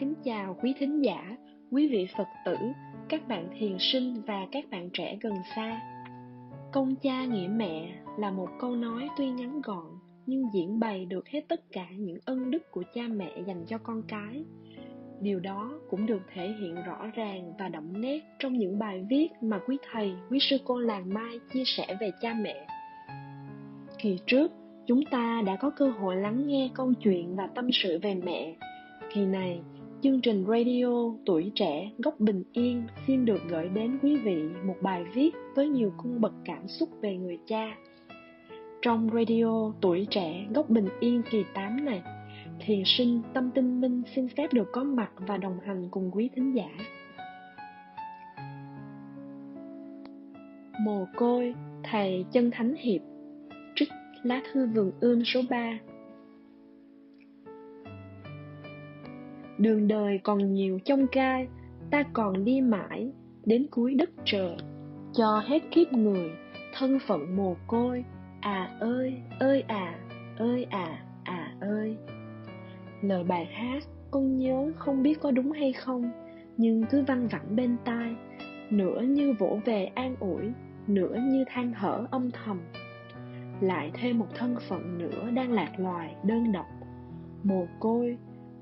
kính chào quý thính giả, quý vị Phật tử, các bạn thiền sinh và các bạn trẻ gần xa. Công cha nghĩa mẹ là một câu nói tuy ngắn gọn nhưng diễn bày được hết tất cả những ân đức của cha mẹ dành cho con cái. Điều đó cũng được thể hiện rõ ràng và đậm nét trong những bài viết mà quý thầy, quý sư cô làng Mai chia sẻ về cha mẹ. Kỳ trước, chúng ta đã có cơ hội lắng nghe câu chuyện và tâm sự về mẹ. Kỳ này, chương trình radio Tuổi Trẻ Góc Bình Yên xin được gửi đến quý vị một bài viết với nhiều cung bậc cảm xúc về người cha. Trong radio Tuổi Trẻ Góc Bình Yên kỳ 8 này, thiền sinh Tâm Tinh Minh xin phép được có mặt và đồng hành cùng quý thính giả. Mồ côi, thầy chân thánh hiệp Trích lá thư vườn ươm số 3 Đường đời còn nhiều trông gai Ta còn đi mãi Đến cuối đất trời. Cho hết kiếp người Thân phận mồ côi À ơi, ơi à, ơi à, à ơi. Lời bài hát con nhớ không biết có đúng hay không Nhưng cứ văng vẳng bên tai Nửa như vỗ về an ủi Nửa như than thở âm thầm. Lại thêm một thân phận nữa đang lạc loài đơn độc. Mồ côi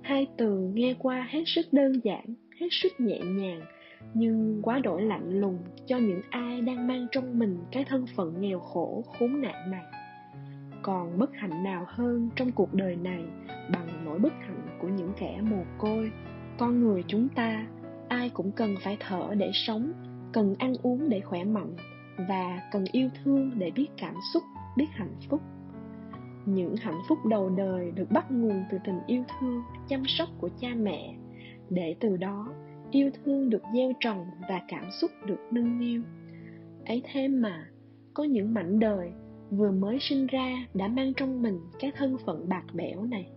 hai từ nghe qua hết sức đơn giản, hết sức nhẹ nhàng, nhưng quá đổi lạnh lùng cho những ai đang mang trong mình cái thân phận nghèo khổ, khốn nạn này. Còn bất hạnh nào hơn trong cuộc đời này bằng nỗi bất hạnh của những kẻ mồ côi? Con người chúng ta, ai cũng cần phải thở để sống, cần ăn uống để khỏe mạnh và cần yêu thương để biết cảm xúc, biết hạnh phúc những hạnh phúc đầu đời được bắt nguồn từ tình yêu thương, chăm sóc của cha mẹ. Để từ đó, yêu thương được gieo trồng và cảm xúc được nâng niu. Ấy thế mà, có những mảnh đời vừa mới sinh ra đã mang trong mình cái thân phận bạc bẽo này.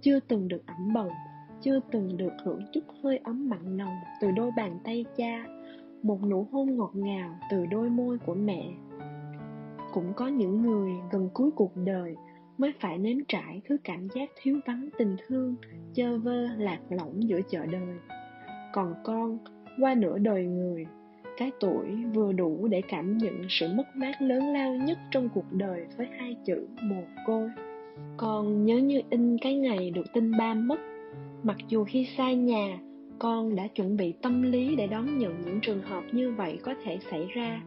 Chưa từng được ẩm bồng, chưa từng được hưởng chút hơi ấm mặn nồng từ đôi bàn tay cha, một nụ hôn ngọt ngào từ đôi môi của mẹ. Cũng có những người gần cuối cuộc đời mới phải nếm trải thứ cảm giác thiếu vắng tình thương, chơ vơ, lạc lõng giữa chợ đời. Còn con, qua nửa đời người, cái tuổi vừa đủ để cảm nhận sự mất mát lớn lao nhất trong cuộc đời với hai chữ mồ côi. Con nhớ như in cái ngày được tin ba mất. Mặc dù khi xa nhà, con đã chuẩn bị tâm lý để đón nhận những trường hợp như vậy có thể xảy ra.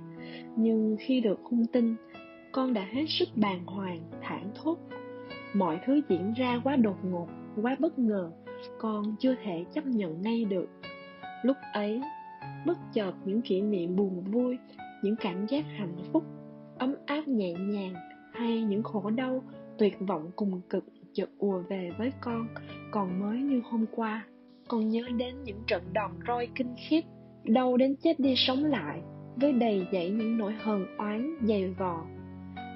Nhưng khi được hung tin con đã hết sức bàng hoàng thảng thốt. Mọi thứ diễn ra quá đột ngột, quá bất ngờ, con chưa thể chấp nhận ngay được. Lúc ấy, bất chợt những kỷ niệm buồn vui, những cảm giác hạnh phúc, ấm áp nhẹ nhàng hay những khổ đau tuyệt vọng cùng cực chợt ùa về với con còn mới như hôm qua. Con nhớ đến những trận đòn roi kinh khiếp, đau đến chết đi sống lại, với đầy dẫy những nỗi hờn oán, dày vò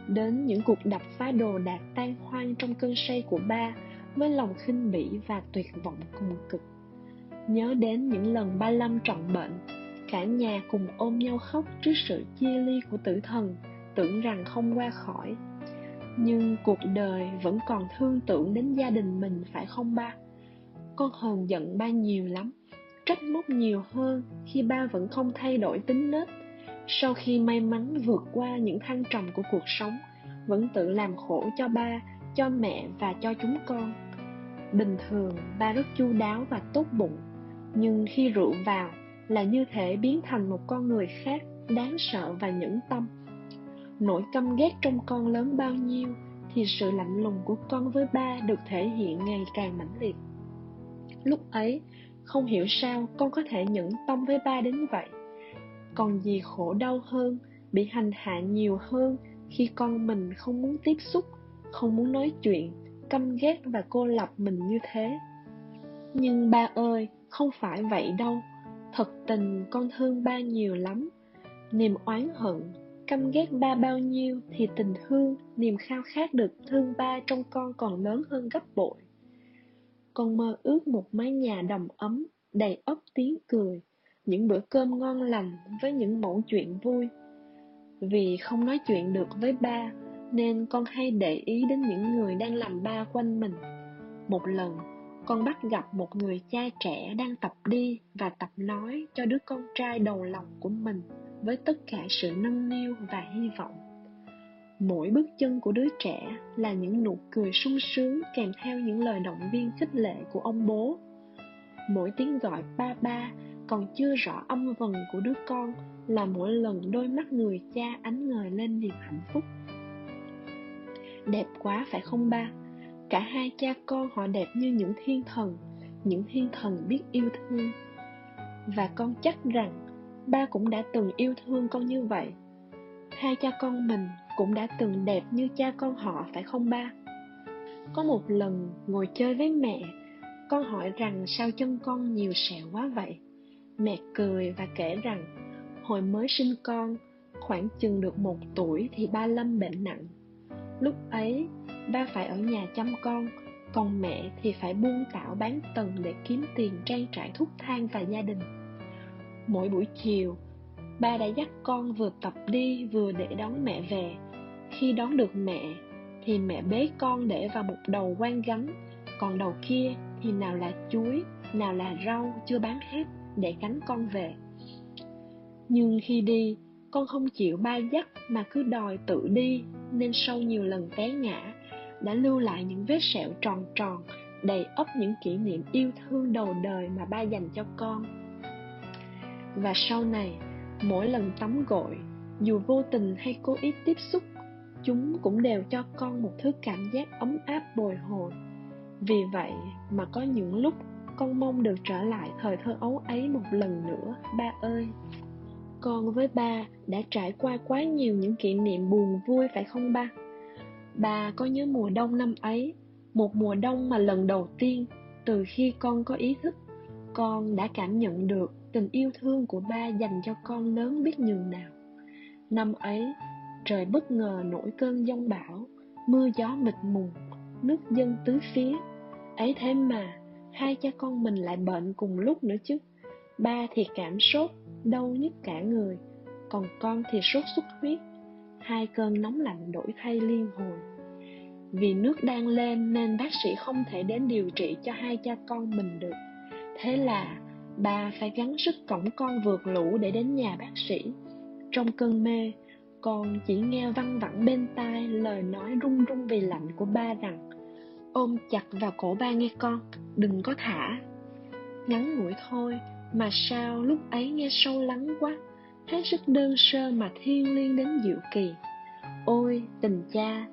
đến những cuộc đập phá đồ đạc tan hoang trong cơn say của ba với lòng khinh bỉ và tuyệt vọng cùng cực. Nhớ đến những lần ba lâm trọng bệnh, cả nhà cùng ôm nhau khóc trước sự chia ly của tử thần, tưởng rằng không qua khỏi. Nhưng cuộc đời vẫn còn thương tưởng đến gia đình mình, phải không ba? Con hờn giận ba nhiều lắm, trách móc nhiều hơn khi ba vẫn không thay đổi tính nết sau khi may mắn vượt qua những thăng trầm của cuộc sống, vẫn tự làm khổ cho ba, cho mẹ và cho chúng con. Bình thường, ba rất chu đáo và tốt bụng, nhưng khi rượu vào là như thể biến thành một con người khác, đáng sợ và nhẫn tâm. Nỗi căm ghét trong con lớn bao nhiêu thì sự lạnh lùng của con với ba được thể hiện ngày càng mãnh liệt. Lúc ấy, không hiểu sao con có thể nhẫn tâm với ba đến vậy còn gì khổ đau hơn, bị hành hạ nhiều hơn khi con mình không muốn tiếp xúc, không muốn nói chuyện, căm ghét và cô lập mình như thế? Nhưng ba ơi, không phải vậy đâu. Thật tình, con thương ba nhiều lắm. Niềm oán hận, căm ghét ba bao nhiêu thì tình thương, niềm khao khát được thương ba trong con còn lớn hơn gấp bội. Con mơ ước một mái nhà đầm ấm, đầy ấp tiếng cười những bữa cơm ngon lành với những mẫu chuyện vui. Vì không nói chuyện được với ba, nên con hay để ý đến những người đang làm ba quanh mình. Một lần, con bắt gặp một người cha trẻ đang tập đi và tập nói cho đứa con trai đầu lòng của mình với tất cả sự nâng niu và hy vọng. Mỗi bước chân của đứa trẻ là những nụ cười sung sướng kèm theo những lời động viên khích lệ của ông bố. Mỗi tiếng gọi ba ba còn chưa rõ âm vần của đứa con là mỗi lần đôi mắt người cha ánh ngời lên niềm hạnh phúc. Đẹp quá phải không ba? Cả hai cha con họ đẹp như những thiên thần, những thiên thần biết yêu thương. Và con chắc rằng ba cũng đã từng yêu thương con như vậy. Hai cha con mình cũng đã từng đẹp như cha con họ phải không ba? Có một lần ngồi chơi với mẹ, con hỏi rằng sao chân con nhiều sẹo quá vậy? Mẹ cười và kể rằng, hồi mới sinh con, khoảng chừng được một tuổi thì ba lâm bệnh nặng. Lúc ấy, ba phải ở nhà chăm con, còn mẹ thì phải buôn tạo bán tầng để kiếm tiền trang trải thuốc thang và gia đình. Mỗi buổi chiều, ba đã dắt con vừa tập đi vừa để đón mẹ về. Khi đón được mẹ, thì mẹ bế con để vào một đầu quan gánh, còn đầu kia thì nào là chuối, nào là rau chưa bán hết để cánh con về. Nhưng khi đi, con không chịu ba dắt mà cứ đòi tự đi, nên sau nhiều lần té ngã, đã lưu lại những vết sẹo tròn tròn, đầy ấp những kỷ niệm yêu thương đầu đời mà ba dành cho con. Và sau này, mỗi lần tắm gội, dù vô tình hay cố ý tiếp xúc, chúng cũng đều cho con một thứ cảm giác ấm áp bồi hồi. Vì vậy mà có những lúc con mong được trở lại thời thơ ấu ấy một lần nữa, ba ơi. Con với ba đã trải qua quá nhiều những kỷ niệm buồn vui, phải không ba? Ba có nhớ mùa đông năm ấy, một mùa đông mà lần đầu tiên, từ khi con có ý thức, con đã cảm nhận được tình yêu thương của ba dành cho con lớn biết nhường nào. Năm ấy, trời bất ngờ nổi cơn giông bão, mưa gió mịt mùng nước dâng tứ phía. Ấy thế mà hai cha con mình lại bệnh cùng lúc nữa chứ. Ba thì cảm sốt, đau nhức cả người, còn con thì sốt xuất huyết. Hai cơn nóng lạnh đổi thay liên hồi. Vì nước đang lên nên bác sĩ không thể đến điều trị cho hai cha con mình được. Thế là bà phải gắng sức cổng con vượt lũ để đến nhà bác sĩ. Trong cơn mê, con chỉ nghe văng vẳng bên tai lời nói run run vì lạnh của ba rằng ôm chặt vào cổ ba nghe con, đừng có thả. Ngắn ngủi thôi, mà sao lúc ấy nghe sâu lắng quá, hết sức đơn sơ mà thiêng liêng đến diệu kỳ. Ôi, tình cha,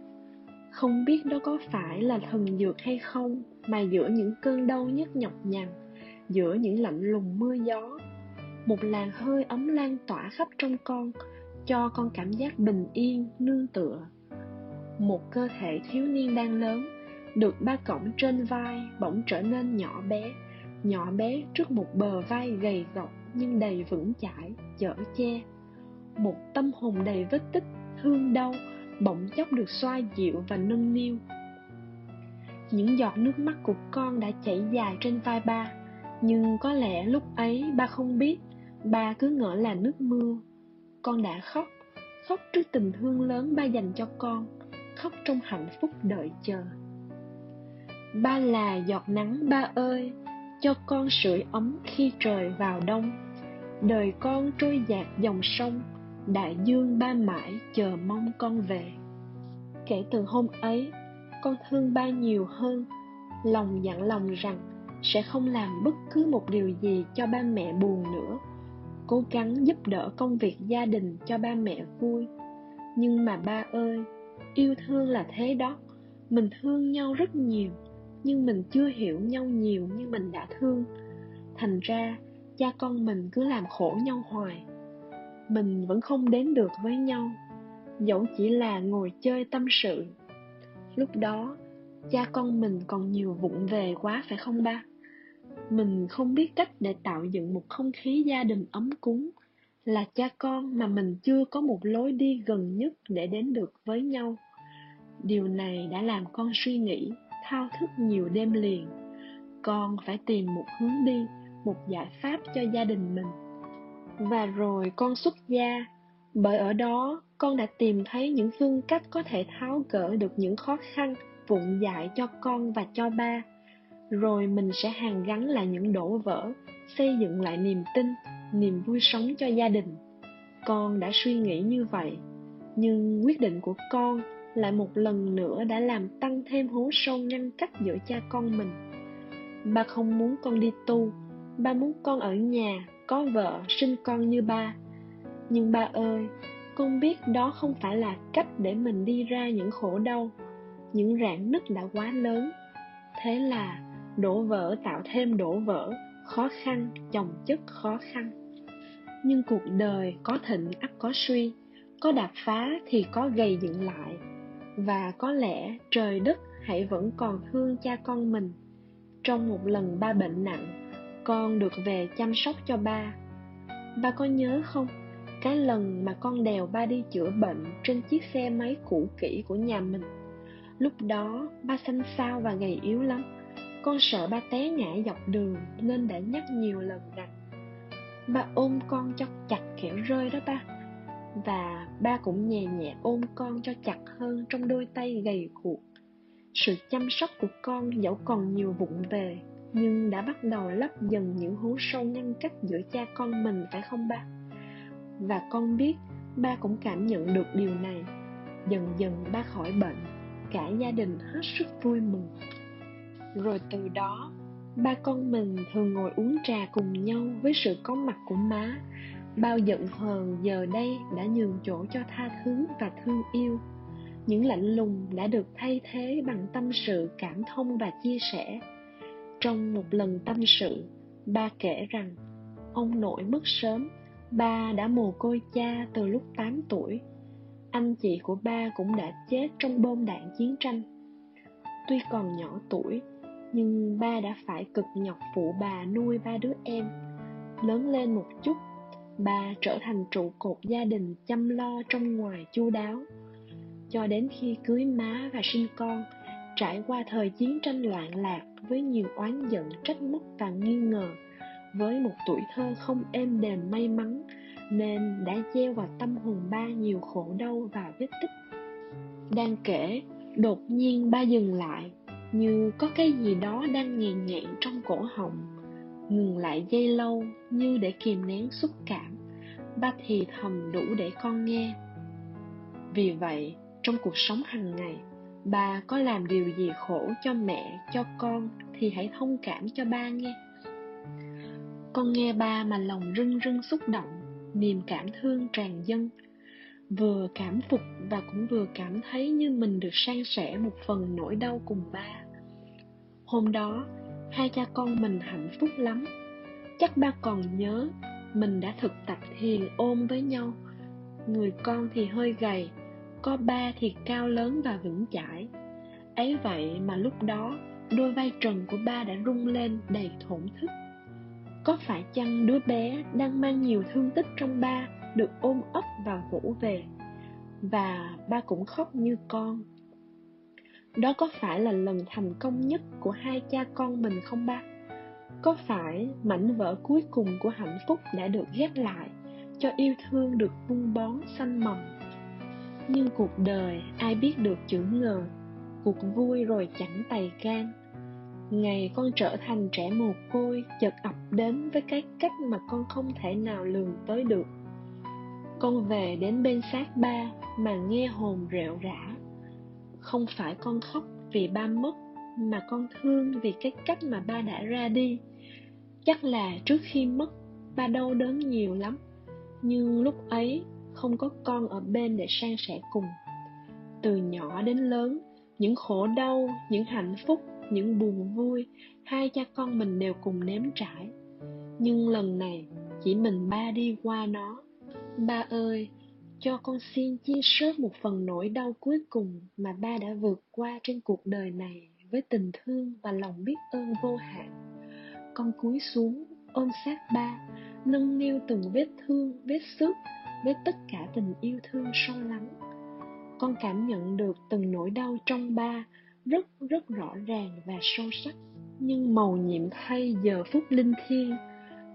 không biết đó có phải là thần dược hay không, mà giữa những cơn đau nhức nhọc nhằn, giữa những lạnh lùng mưa gió, một làn hơi ấm lan tỏa khắp trong con, cho con cảm giác bình yên, nương tựa. Một cơ thể thiếu niên đang lớn được ba cổng trên vai bỗng trở nên nhỏ bé. Nhỏ bé trước một bờ vai gầy gọc nhưng đầy vững chãi, chở che. Một tâm hồn đầy vết tích, thương đau, bỗng chốc được xoa dịu và nâng niu. Những giọt nước mắt của con đã chảy dài trên vai ba. Nhưng có lẽ lúc ấy ba không biết, ba cứ ngỡ là nước mưa. Con đã khóc khóc trước tình thương lớn ba dành cho con, khóc trong hạnh phúc đợi chờ ba là giọt nắng ba ơi, cho con sưởi ấm khi trời vào đông. Đời con trôi dạt dòng sông, đại dương ba mãi chờ mong con về. Kể từ hôm ấy, con thương ba nhiều hơn. Lòng dặn lòng rằng sẽ không làm bất cứ một điều gì cho ba mẹ buồn nữa. Cố gắng giúp đỡ công việc gia đình cho ba mẹ vui. Nhưng mà ba ơi, yêu thương là thế đó. Mình thương nhau rất nhiều nhưng mình chưa hiểu nhau nhiều như mình đã thương. Thành ra, cha con mình cứ làm khổ nhau hoài. Mình vẫn không đến được với nhau. Dẫu chỉ là ngồi chơi tâm sự. Lúc đó, cha con mình còn nhiều vụng về quá phải không ba? Mình không biết cách để tạo dựng một không khí gia đình ấm cúng là cha con mà mình chưa có một lối đi gần nhất để đến được với nhau. Điều này đã làm con suy nghĩ thao thức nhiều đêm liền. Con phải tìm một hướng đi, một giải pháp cho gia đình mình. Và rồi con xuất gia. Bởi ở đó, con đã tìm thấy những phương cách có thể tháo gỡ được những khó khăn vụn dại cho con và cho ba. Rồi mình sẽ hàn gắn lại những đổ vỡ, xây dựng lại niềm tin, niềm vui sống cho gia đình. Con đã suy nghĩ như vậy, nhưng quyết định của con lại một lần nữa đã làm tăng thêm hố sâu ngăn cách giữa cha con mình. Ba không muốn con đi tu, ba muốn con ở nhà, có vợ, sinh con như ba. Nhưng ba ơi, con biết đó không phải là cách để mình đi ra những khổ đau, những rạn nứt đã quá lớn. Thế là đổ vỡ tạo thêm đổ vỡ, khó khăn, chồng chất khó khăn. Nhưng cuộc đời có thịnh ắt có suy, có đạp phá thì có gầy dựng lại và có lẽ trời đất hãy vẫn còn thương cha con mình. Trong một lần ba bệnh nặng, con được về chăm sóc cho ba. Ba có nhớ không? Cái lần mà con đèo ba đi chữa bệnh trên chiếc xe máy cũ kỹ của nhà mình. Lúc đó ba xanh xao và gầy yếu lắm. Con sợ ba té ngã dọc đường nên đã nhắc nhiều lần rằng, ba ôm con cho chặt kẻo rơi đó ba và ba cũng nhẹ nhẹ ôm con cho chặt hơn trong đôi tay gầy guộc. Sự chăm sóc của con dẫu còn nhiều vụng về, nhưng đã bắt đầu lấp dần những hố sâu ngăn cách giữa cha con mình, phải không ba? Và con biết ba cũng cảm nhận được điều này. Dần dần ba khỏi bệnh, cả gia đình hết sức vui mừng. Rồi từ đó, ba con mình thường ngồi uống trà cùng nhau với sự có mặt của má bao giận hờn giờ đây đã nhường chỗ cho tha thứ và thương yêu. Những lạnh lùng đã được thay thế bằng tâm sự, cảm thông và chia sẻ. Trong một lần tâm sự, ba kể rằng, ông nội mất sớm, ba đã mồ côi cha từ lúc 8 tuổi. Anh chị của ba cũng đã chết trong bom đạn chiến tranh. Tuy còn nhỏ tuổi, nhưng ba đã phải cực nhọc phụ bà nuôi ba đứa em. Lớn lên một chút ba trở thành trụ cột gia đình chăm lo trong ngoài chu đáo. Cho đến khi cưới má và sinh con, trải qua thời chiến tranh loạn lạc với nhiều oán giận, trách móc và nghi ngờ, với một tuổi thơ không êm đềm may mắn, nên đã gieo vào tâm hồn ba nhiều khổ đau và vết tích. Đang kể, đột nhiên ba dừng lại, như có cái gì đó đang nghèn nghẹn trong cổ họng ngừng lại dây lâu như để kìm nén xúc cảm. Ba thì thầm đủ để con nghe. Vì vậy, trong cuộc sống hàng ngày bà có làm điều gì khổ cho mẹ, cho con thì hãy thông cảm cho ba nghe. Con nghe ba mà lòng rưng rưng xúc động, niềm cảm thương tràn dâng. Vừa cảm phục và cũng vừa cảm thấy như mình được san sẻ một phần nỗi đau cùng ba. Hôm đó hai cha con mình hạnh phúc lắm. Chắc ba còn nhớ, mình đã thực tập thiền ôm với nhau. Người con thì hơi gầy, có ba thì cao lớn và vững chãi. Ấy vậy mà lúc đó, đôi vai trần của ba đã rung lên đầy thổn thức. Có phải chăng đứa bé đang mang nhiều thương tích trong ba được ôm ấp và vỗ về? Và ba cũng khóc như con đó có phải là lần thành công nhất của hai cha con mình không ba? Có phải mảnh vỡ cuối cùng của hạnh phúc đã được ghép lại cho yêu thương được vun bón xanh mầm? Nhưng cuộc đời, ai biết được chữ ngờ cuộc vui rồi chẳng tày can ngày con trở thành trẻ mồ côi, chợt ập đến với cái cách mà con không thể nào lường tới được. Con về đến bên xác ba mà nghe hồn rệu rã không phải con khóc vì ba mất, mà con thương vì cái cách mà ba đã ra đi. Chắc là trước khi mất, ba đau đớn nhiều lắm. Nhưng lúc ấy, không có con ở bên để san sẻ cùng. Từ nhỏ đến lớn, những khổ đau, những hạnh phúc, những buồn vui, hai cha con mình đều cùng nếm trải. Nhưng lần này, chỉ mình ba đi qua nó. Ba ơi cho con xin chia sớt một phần nỗi đau cuối cùng mà ba đã vượt qua trên cuộc đời này với tình thương và lòng biết ơn vô hạn. Con cúi xuống, ôm sát ba, nâng niu từng vết thương, vết xước với tất cả tình yêu thương sâu lắng. Con cảm nhận được từng nỗi đau trong ba rất rất rõ ràng và sâu sắc. Nhưng màu nhiệm thay giờ phút linh thiêng,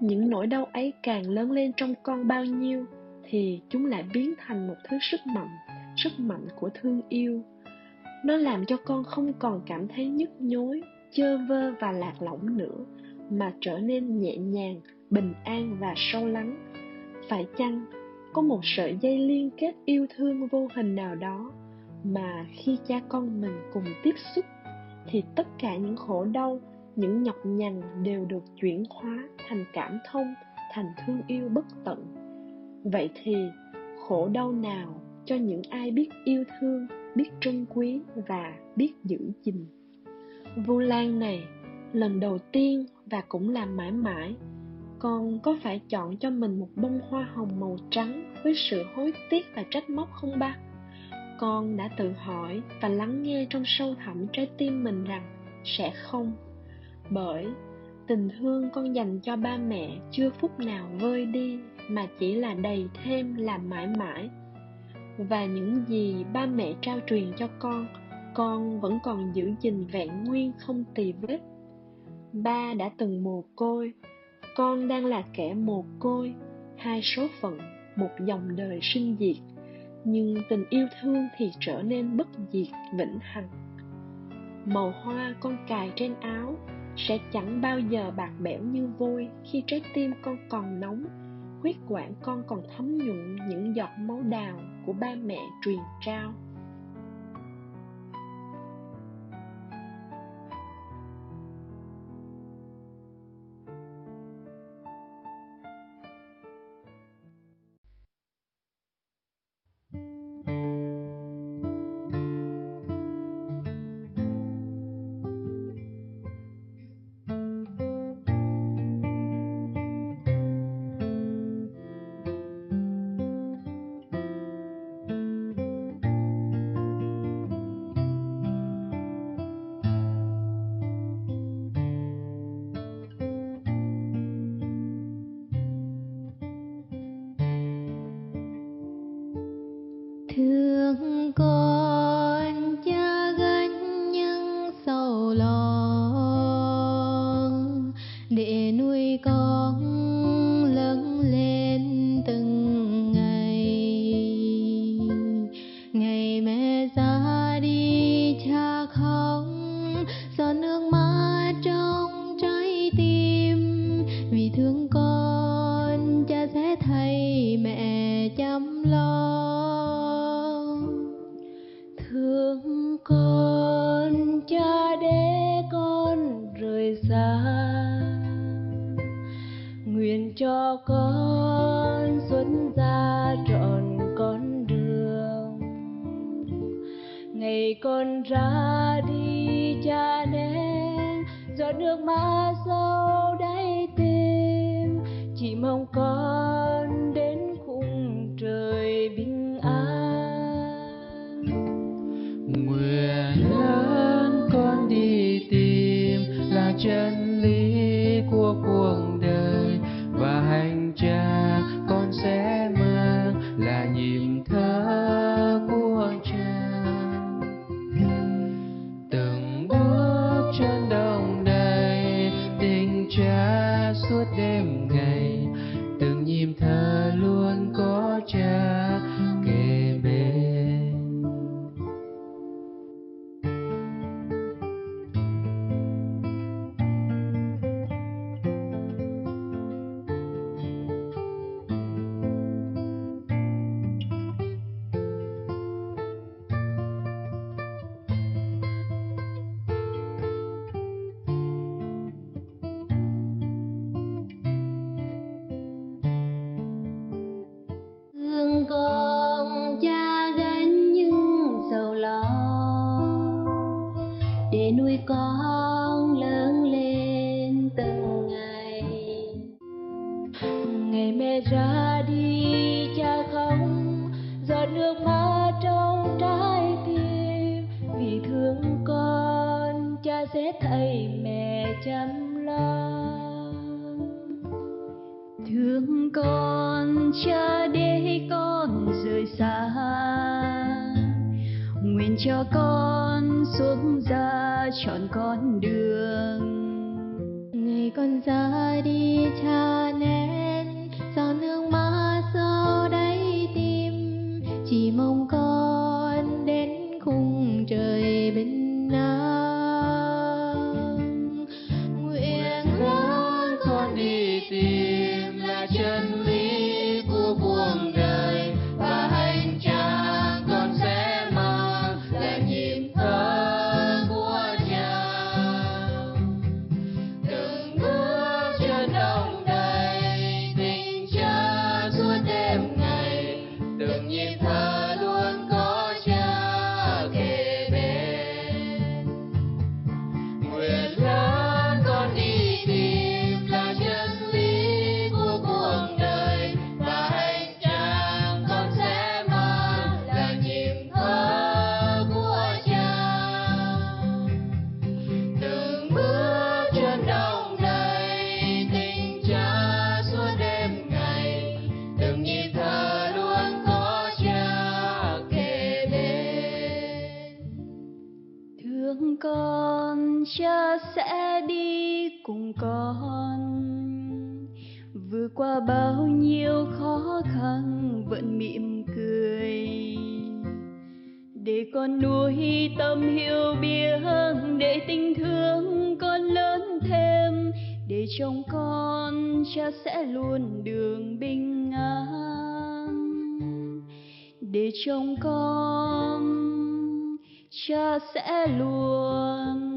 những nỗi đau ấy càng lớn lên trong con bao nhiêu? Thì chúng lại biến thành một thứ sức mạnh sức mạnh của thương yêu. Nó làm cho con không còn cảm thấy nhức nhối, chơ vơ và lạc lõng nữa, mà trở nên nhẹ nhàng, bình an và sâu lắng. Phải chăng có một sợi dây liên kết yêu thương vô hình nào đó, mà khi cha con mình cùng tiếp xúc, thì tất cả những khổ đau, những nhọc nhằn đều được chuyển hóa thành cảm thông, thành thương yêu bất tận? Vậy thì, khổ đau nào cho những ai biết yêu thương, biết trân quý và biết giữ gìn? Vu lan này, lần đầu tiên và cũng là mãi mãi con có phải chọn cho mình một bông hoa hồng màu trắng với sự hối tiếc và trách móc không ba? Con đã tự hỏi và lắng nghe trong sâu thẳm trái tim mình rằng sẽ không. Bởi tình thương con dành cho ba mẹ chưa phút nào vơi đi mà chỉ là đầy thêm là mãi mãi. Và những gì ba mẹ trao truyền cho con con vẫn còn giữ gìn vẹn nguyên không tì vết. Ba đã từng mồ côi, con đang là kẻ mồ côi, hai số phận, một dòng đời sinh diệt. Nhưng tình yêu thương thì trở nên bất diệt, vĩnh hằng. Màu hoa con cài trên áo sẽ chẳng bao giờ bạc bẽo như vôi khi trái tim con còn nóng huyết quản con còn thấm nhuận những giọt máu đào của ba mẹ truyền trao. Con nguyện cho con xuống ra chọn con đường. Ngày con ra đi cha nén sẽ đi cùng con. Vừa qua bao nhiêu khó khăn, vẫn mỉm cười. Để con nuôi tâm hiểu biết, để tình thương con lớn thêm. Để trong con cha sẽ luôn đường bình an. Để trong con cha sẽ luôn